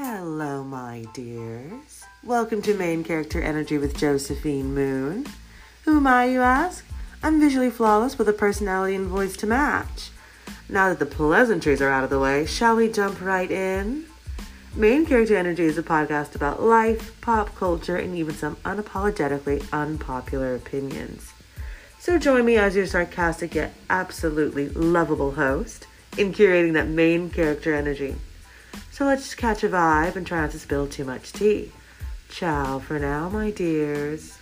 Hello, my dears. Welcome to Main Character Energy with Josephine Moon. Who am I, you ask? I'm visually flawless with a personality and voice to match. Now that the pleasantries are out of the way, shall we jump right in? Main Character Energy is a podcast about life, pop culture, and even some unapologetically unpopular opinions. So join me as your sarcastic yet absolutely lovable host in curating that main character energy. So let's just catch a vibe and try not to spill too much tea. Ciao for now, my dears.